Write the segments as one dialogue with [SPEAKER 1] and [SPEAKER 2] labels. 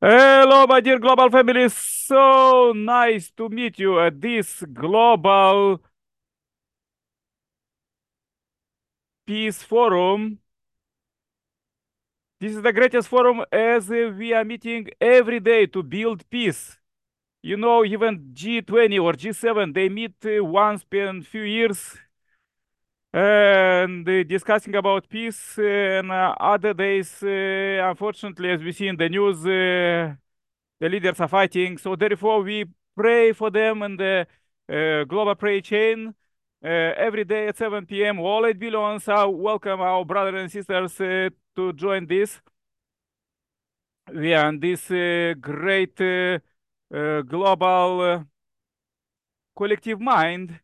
[SPEAKER 1] Hello, my dear global family. So nice to meet you at this global peace forum. This is the greatest forum as we are meeting every day to build peace. You know, even G20 or G7, they meet uh, once in few years and uh, discussing about peace. Uh, and uh, other days, unfortunately, as we see in the news, the leaders are fighting. So therefore, we pray for them in the uh, global prayer chain uh, every day at 7 p.m. All billions are welcome our brothers and sisters uh, to join this. We are in this great global collective mind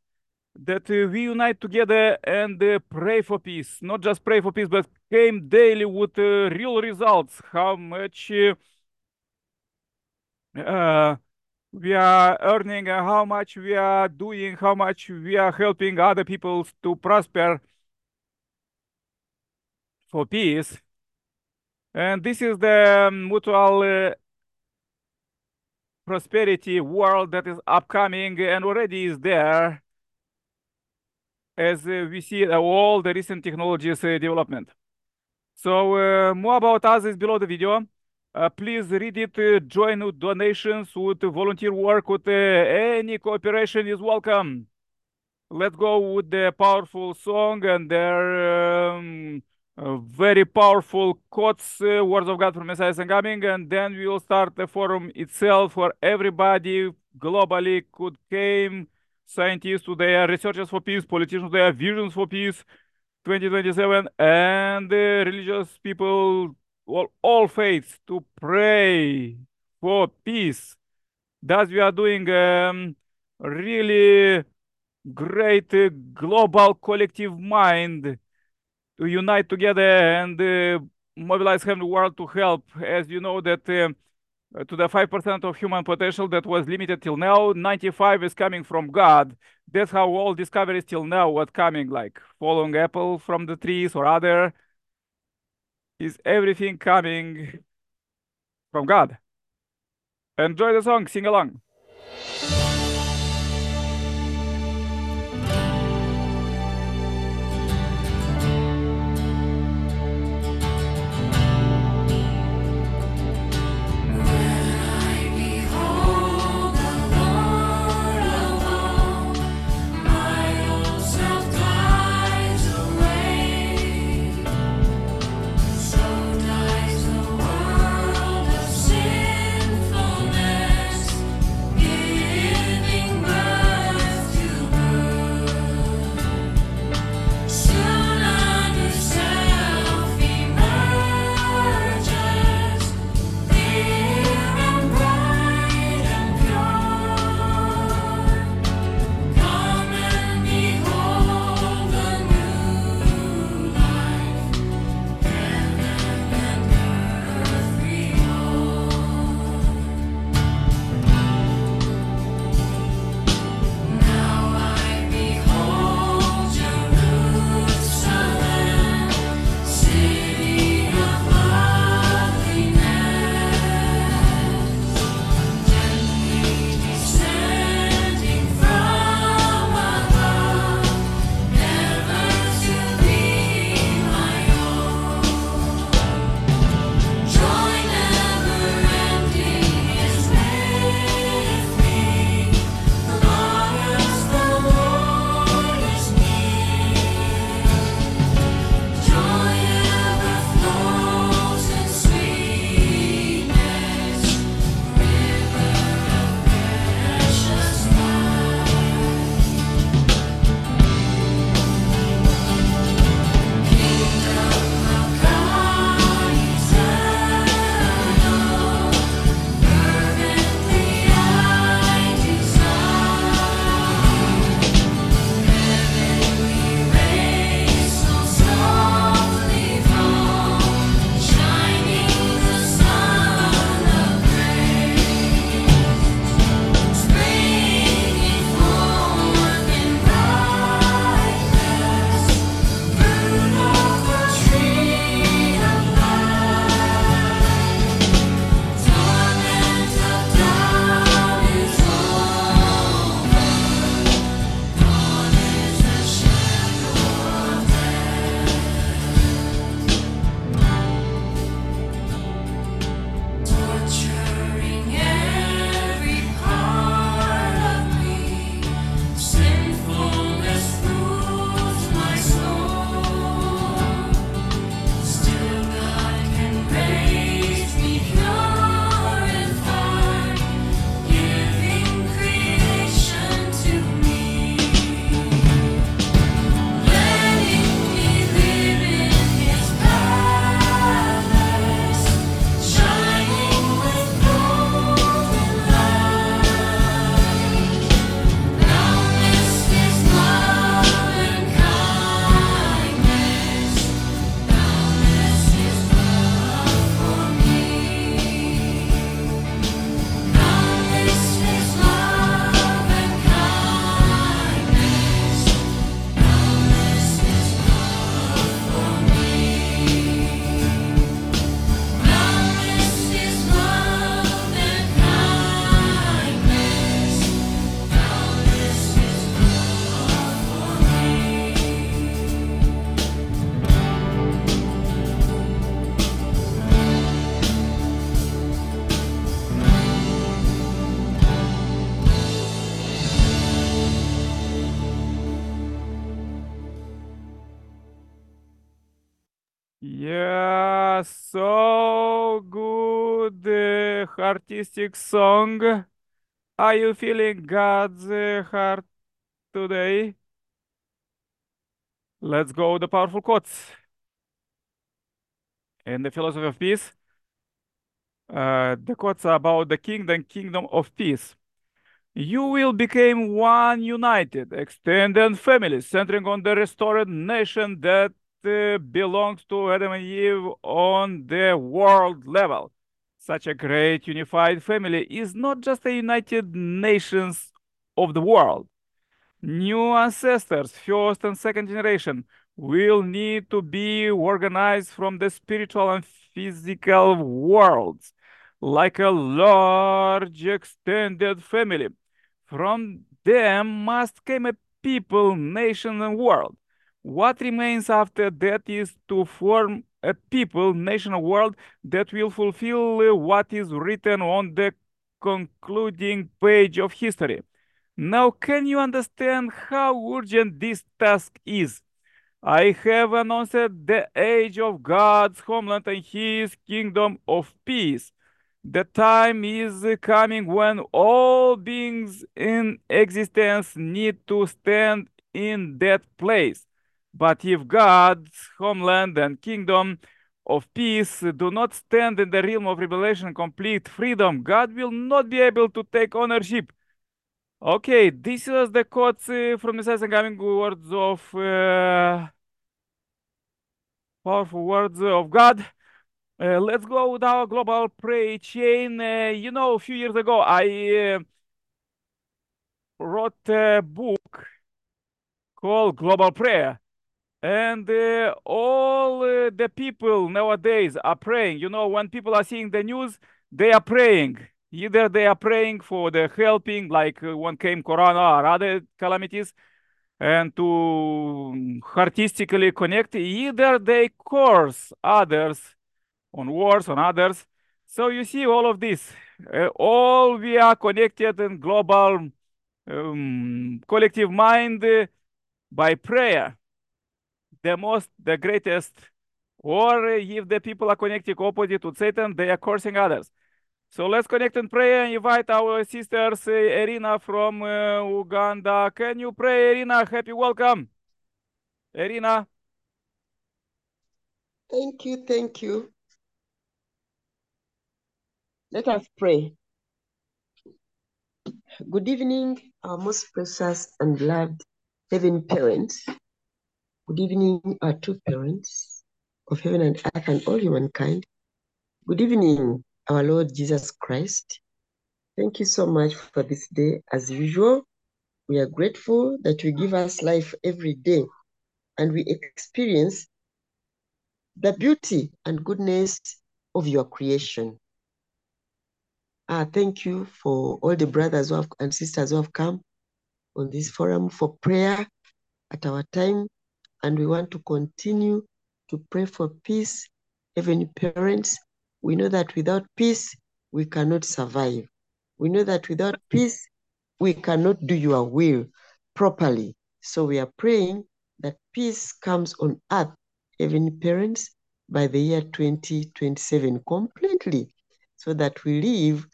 [SPEAKER 1] that we unite together and pray for peace. Not just pray for peace, but came daily with real results. How much uh, we are earning, uh, how much we are doing, how much we are helping other people to prosper for peace. And this is the mutual uh, prosperity world that is upcoming and already is there as uh, we see all the recent technologies development. So more about us is below the video. Uh, please read it, uh, join with donations, with volunteer work, with uh, any cooperation is welcome. Let's go with the powerful song and their um, very powerful quotes, words of God from Messiah Sanghaming, and then we will start the forum itself where everybody globally could came, scientists to their researchers for peace, politicians to their visions for peace, 2027, and religious people all, all faiths to pray for peace. Thus, we are doing um, really great uh, global collective mind to unite together and uh, mobilize the world to help. As you know that uh, Uh, to the 5% of human potential that was limited till now, 95 is coming from God. That's how all discoveries till now was coming, like following apple from the trees or other is everything coming from God. Enjoy the song, sing along. So good uh, artistic song. Are you feeling God's uh, heart today? Let's go the powerful quotes. In the philosophy of peace, uh, the quotes are about the kingdom, kingdom of peace. You will become one united, extended family, centering on the restored nation that belongs to Adam and Eve on the world level. Such a great unified family is not just a united nations of the world. New ancestors, first and second generation, will need to be organized from the spiritual and physical worlds like a large extended family. From them must come a people, nation, and world. What remains after that is to form a people, nation, world that will fulfill what is written on the concluding page of history. Now, can you understand how urgent this task is? I have announced the age of God's homeland and his kingdom of peace. The time is coming when all beings in existence need to stand in that place. But if God's homeland and kingdom of peace do not stand in the realm of revelation complete freedom, God will not be able to take ownership. Okay, this was the quotes uh, from the and coming words of uh, powerful words of God. Uh, let's go with our global prayer chain. Uh, you know, a few years ago, I uh, wrote a book called Global Prayer. And uh, all uh, the people nowadays are praying. You know, when people are seeing the news, they are praying. Either they are praying for the helping, like uh, when came Corona or other calamities, and to artistically connect. Either they curse others on wars on others. So you see all of this. Uh, all we are connected in global um, collective mind uh, by prayer. The most, the greatest. Or if the people are connecting opposite to Satan, they are cursing others. So let's connect and pray and invite our sisters, uh, Irina from uh, Uganda. Can you pray, Irina? Happy welcome. Irina.
[SPEAKER 2] Thank you, thank you. Let us pray. Good evening, our most precious and loved heaven parents. Good evening, our two parents of heaven and earth and all humankind. Good evening, our Lord Jesus Christ. Thank you so much for this day. As usual, we are grateful that you give us life every day and we experience the beauty and goodness of your creation. Uh, thank you for all the brothers have, and sisters who have come on this forum for prayer at our time. And we want to continue to pray for peace. Heavenly parents, we know that without peace, we cannot survive. We know that without peace, we cannot do your will properly. So we are praying that peace comes on earth, heavenly parents, by the year 2027 completely, so that we live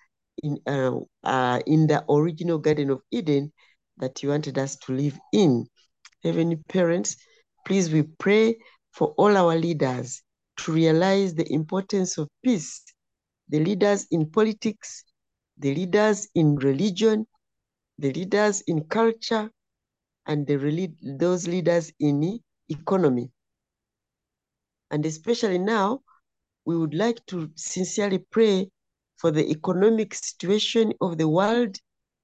[SPEAKER 2] in uh, uh, in the original Garden of Eden that you wanted us to live in. Heavenly parents, please we pray for all our leaders to realize the importance of peace. The leaders in politics, the leaders in religion, the leaders in culture, and the those leaders in economy. And especially now, we would like to sincerely pray for the economic situation of the world,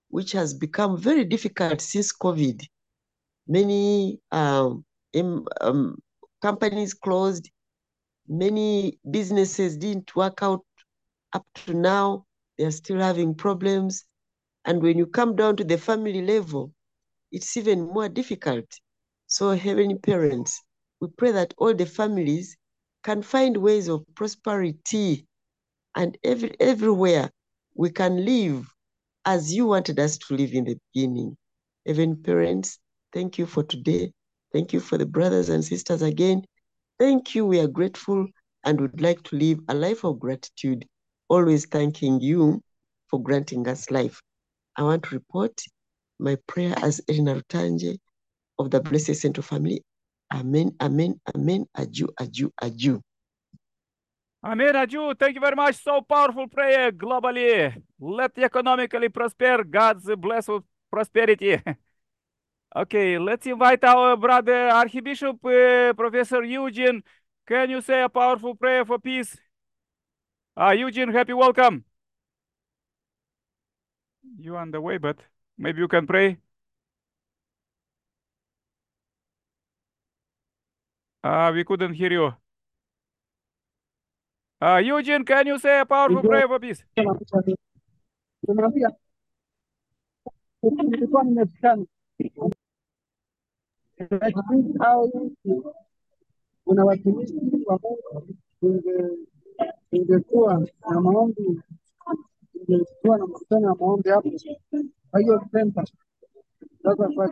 [SPEAKER 2] which has become very difficult since COVID. Many um, um, companies closed, many businesses didn't work out up to now. They're still having problems. And when you come down to the family level, it's even more difficult. So, Heavenly Parents, we pray that all the families can find ways of prosperity and every, everywhere we can live as you wanted us to live in the beginning. Even parents, thank you for today. Thank you for the brothers and sisters again. Thank you. We are grateful and would like to live a life of gratitude, always thanking you for granting us life. I want to report my prayer as Elena Rutanje of the Blessed Central Family. Amen, amen, amen, aju, aju, aju.
[SPEAKER 1] Amen, Aju. Thank you very much. So powerful prayer globally. Let economically prosper. God's bless with prosperity. okay, let's invite our brother Archbishop uh, Professor Eugene. Can you say a powerful prayer for peace? Uh, Eugene, happy welcome. You on the way, but maybe you can pray. Uh, we couldn't hear you. Uh, Eugene, can you say a powerful prayer for peace?
[SPEAKER 3] Nimesikia au kuna watumishi wa Mungu ingekuwa na maombi, ingekuwa na maombi hapo. Kwa hiyo senta sasa kwa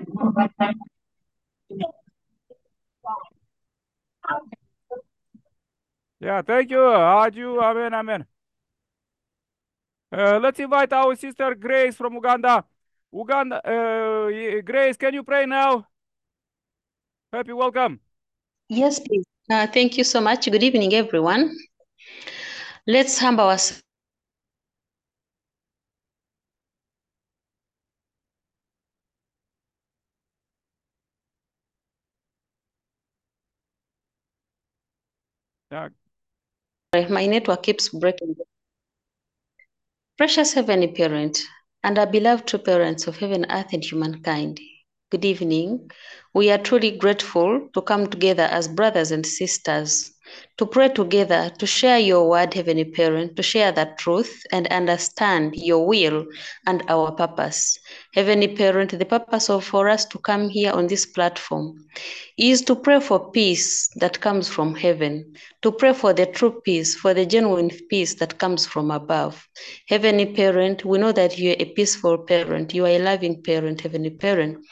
[SPEAKER 1] Yeah, thank you. Aju, amen, amen. Uh, let's invite our sister Grace from Uganda. Uganda, uh, Grace, can you pray now? Happy welcome.
[SPEAKER 4] Yes, please. Uh, thank you so much. Good evening, everyone. Let's humble ourselves.
[SPEAKER 1] Yeah,
[SPEAKER 4] My network keeps breaking. Precious Heavenly Parent, and our beloved true parents of heaven, earth, and humankind, good evening. We are truly grateful to come together as brothers and sisters to pray together, to share your word, Heavenly Parent, to share that truth and understand your will and our purpose. Heavenly Parent, the purpose of for us to come here on this platform is to pray for peace that comes from heaven, to pray for the true peace, for the genuine peace that comes from above. Heavenly Parent, we know that you are a peaceful parent, you are a loving parent, Heavenly Parent.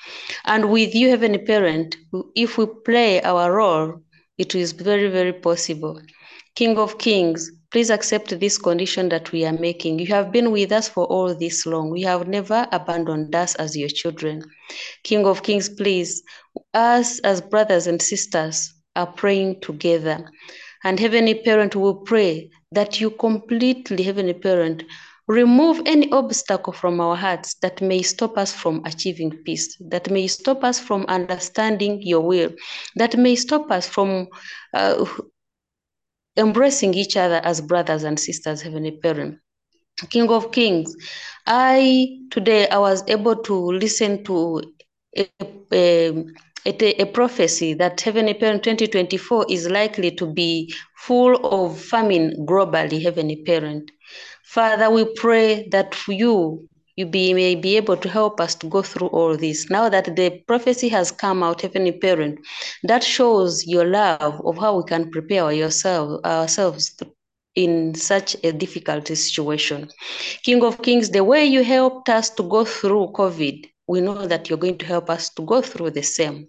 [SPEAKER 4] And with you, Heavenly Parent, if we play our role, it is very, very possible. King of Kings, please accept this condition that we are making. You have been with us for all this long. You have never abandoned us as your children. King of Kings, please, us as brothers and sisters are praying together. And Heavenly Parent, we pray that you completely, Heavenly Parent, remove any obstacle from our hearts that may stop us from achieving peace, that may stop us from understanding your will, that may stop us from uh, embracing each other as brothers and sisters, Heavenly Parent. King of Kings, I today I was able to listen to a, a, a, a prophecy that Heavenly Parent 2024 is likely to be full of famine globally, Heavenly Parent. Father, we pray that for you you be, may be able to help us to go through all this. Now that the prophecy has come out, Heavenly Parent, that shows your love of how we can prepare yourself, ourselves in such a difficult situation. King of Kings, the way you helped us to go through COVID, we know that you're going to help us to go through the same.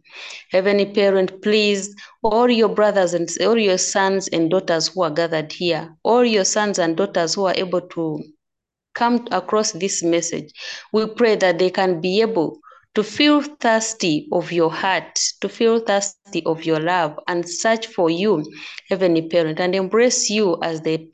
[SPEAKER 4] Heavenly Parent, please, all your brothers and all your sons and daughters who are gathered here, all your sons and daughters who are able to come across this message, we pray that they can be able to feel thirsty of your heart, to feel thirsty of your love, and search for you, Heavenly Parent, and embrace you as the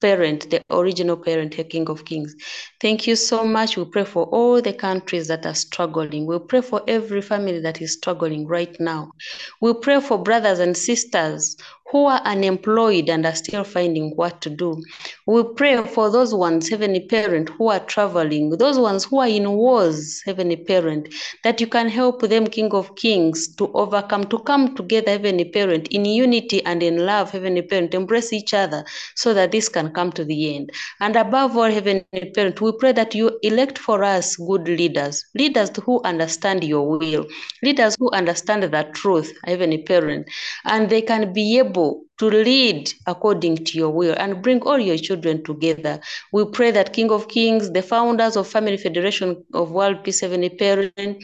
[SPEAKER 4] parent, the original parent, the King of Kings. Thank you so much. We pray for all the countries that are struggling. We pray for every family that is struggling right now. We pray for brothers and sisters who are unemployed and are still finding what to do. We pray for those ones, Heavenly Parent, who are traveling, those ones who are in wars, Heavenly Parent, that you can help them, King of Kings, to overcome, to come together, Heavenly Parent, in unity and in love, Heavenly Parent, embrace each other so that this can come to the end. And above all, Heavenly Parent, we pray that you elect for us good leaders, leaders who understand your will, leaders who understand the truth, Heavenly Parent, and they can be able people to lead according to your will and bring all your children together. We pray that King of Kings, the founders of Family Federation of World Peace Heavenly Parent,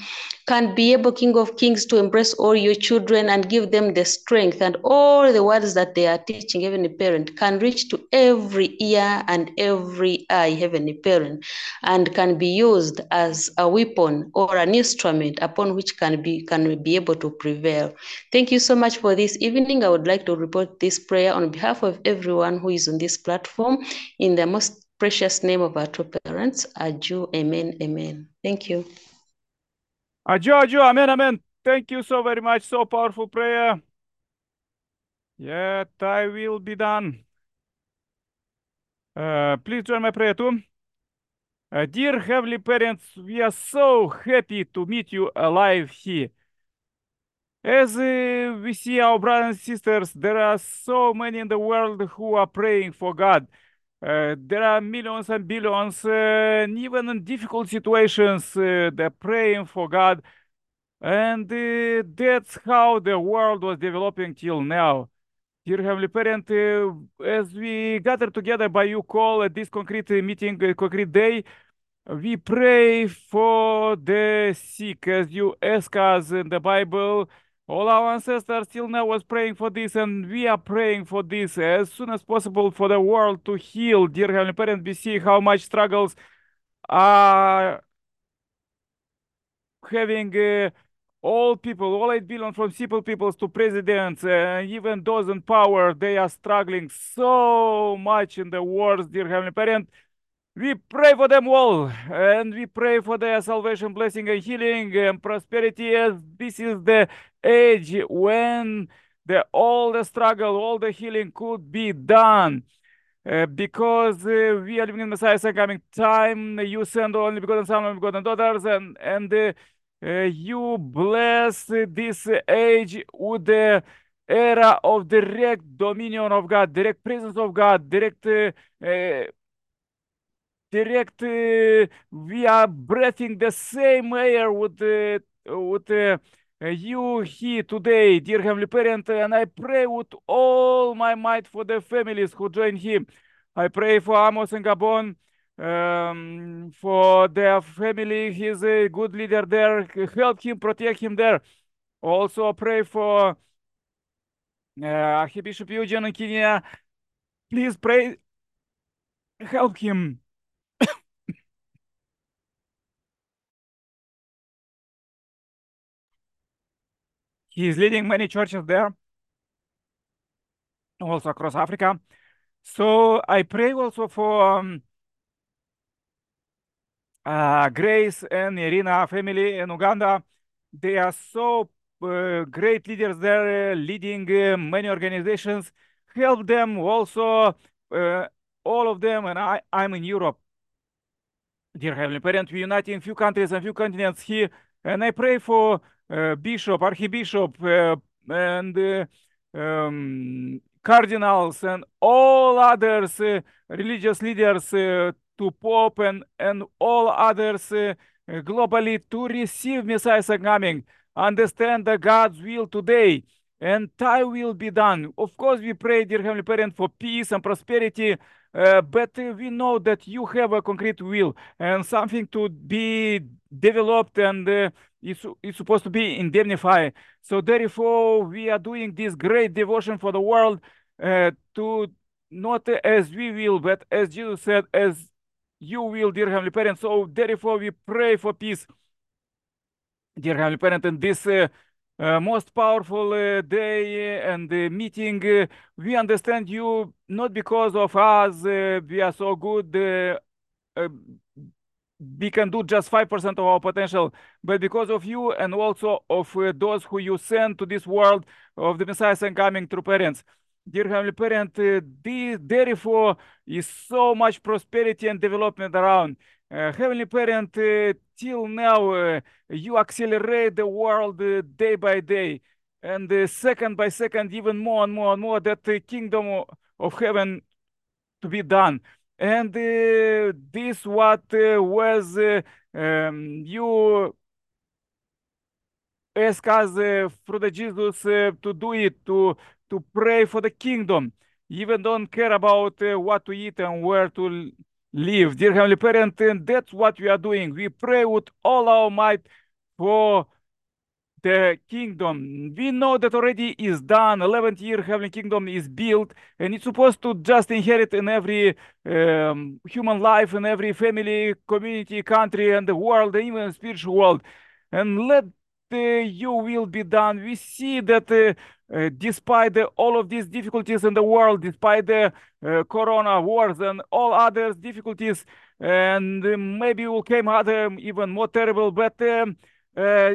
[SPEAKER 4] can be able, King of Kings, to embrace all your children and give them the strength and all the words that they are teaching, Heavenly Parent, can reach to every ear and every eye, Heavenly Parent, and can be used as a weapon or an instrument upon which can be can be able to prevail. Thank you so much for this evening. I would like to report this prayer on behalf of everyone who is on this platform in the most precious name of our two parents, Aju, Amen, Amen. Thank you.
[SPEAKER 1] Aju, Aju, Amen, Amen. Thank you so very much. So powerful prayer. Yet I will be done. Uh, please join my prayer too. Uh, dear Heavenly Parents, we are so happy to meet you alive here. As uh, we see our brothers and sisters, there are so many in the world who are praying for God. Uh, there are millions and billions, uh, and even in difficult situations, uh, they're praying for God. And uh, that's how the world was developing till now. Dear Heavenly Parent, uh, as we gather together by your call at this concrete meeting, concrete day, we pray for the sick as you ask us in the Bible. All our ancestors till now was praying for this, and we are praying for this as soon as possible for the world to heal. Dear Heavenly Parent, we see how much struggles are having uh, all people, all 8 billion from simple peoples to presidents, uh, even those in power, they are struggling so much in the wars, dear Heavenly Parent. We pray for them all, and we pray for their salvation, blessing, and healing and prosperity. As this is the age when the all the struggle, all the healing could be done. Uh, because uh, we are living in Messiah's coming time, you send only begotten Son, only begotten daughters, and and uh, uh, you bless this age with the era of direct dominion of God, direct presence of God, direct uh, uh, direct uh, we are breathing the same air with uh, with uh, you here today dear heavenly parent and i pray with all my might for the families who join him i pray for amos and gabon um, for their family. He's a good leader there. Help him protect him there. Also pray for uh, archbishop eugene in kenya please pray help him He is leading many churches there, also across Africa. So I pray also for um, uh, Grace and Irina family in Uganda. They are so uh, great leaders there, uh, leading many organizations. Help them also, uh, all of them, and I, I'm in Europe. Dear Heavenly Parent, we unite in few countries and few continents here, and I pray for bishop, archbishop, uh, and um, cardinals, and all others, religious leaders, to Pope and, and all others globally to receive Messiah's coming, understand the God's will today, and thy will be done. Of course, we pray, dear Heavenly Parent, for peace and prosperity, uh, but uh, we know that you have a concrete will and something to be developed and uh, it's, it's supposed to be indemnified. So therefore, we are doing this great devotion for the world uh, to not as we will, but as Jesus said, as you will, dear Heavenly Parent. So therefore, we pray for peace, dear Heavenly Parent, in this uh, uh, most powerful uh, day and uh, meeting. we understand you not because of us, we are so good we can do just 5% of our potential, but because of you and also of uh, those who you send to this world of the Messiah and coming through parents. Dear Heavenly Parent, uh, therefore is so much prosperity and development around. Uh, Heavenly Parent, uh, till now, uh, you accelerate the world uh, day by day, and second by second, even more and more and more, that the kingdom of heaven to be done and this what was um, you ask us through the Jesus to do it to to pray for the kingdom, even don't care about uh, what to eat and where to live. Dear Heavenly Parent, and that's what we are doing. We pray with all our might for the kingdom. We know that already is done. 11th year Heavenly Kingdom is built and it's supposed to just inherit in every um, human life, in every family, community, country, and the world, and even spiritual world. And let uh, your will be done. We see that uh, uh, despite the, all of these difficulties in the world, despite the uh, corona wars and all other difficulties, and maybe will came other even more terrible, but um, uh,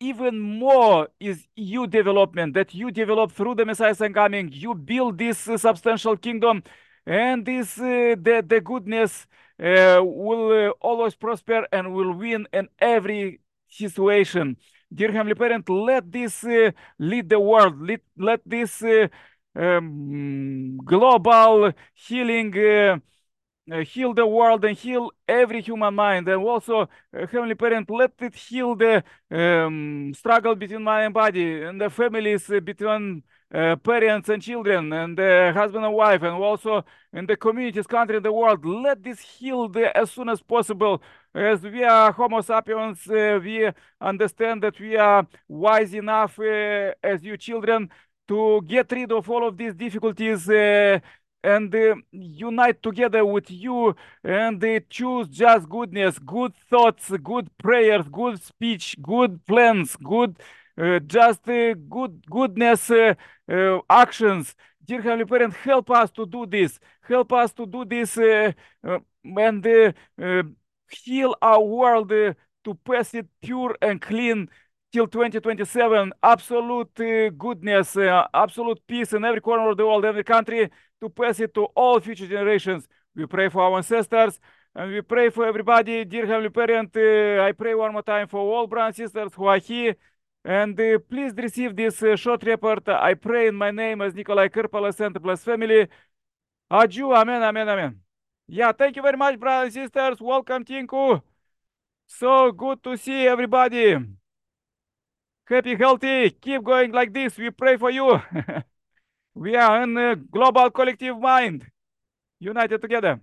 [SPEAKER 1] even more is you development that you develop through the Messiah's coming. You build this uh, substantial kingdom, and this uh, the the goodness uh, will always prosper and will win in every situation. Dear Heavenly Parent, let this lead the world. Let let this um, global healing uh, heal the world and heal every human mind. And also, uh, Heavenly Parent, let it heal the um, struggle between mind and body and the families uh, between uh, parents and children and husband and wife and also in the communities, country, and the world. Let this heal as soon as possible. As we are Homo sapiens, uh, we understand that we are wise enough uh, as you children to get rid of all of these difficulties and uh, unite together with you and uh, choose just goodness, good thoughts, good prayers, good speech, good plans, good uh, just uh, good goodness uh, uh, actions. Dear Heavenly Parent, help us to do this. Help us to do this and heal our world to pass it pure and clean till 2027. Absolute goodness, absolute peace in every corner of the world, every country to pass it to all future generations. We pray for our ancestors and we pray for everybody. Dear Heavenly Parent, uh, I pray one more time for all brothers and sisters who are here. And uh, please receive this uh, short report. I pray in my name as Nikolai Kirpala, Center Plus family. Aju. Amen, amen, amen. Yeah, thank you very much, brothers and sisters. Welcome, Tinku. So good to see everybody. Happy, healthy. Keep going like this. We pray for you. We are in a global collective mind, united together.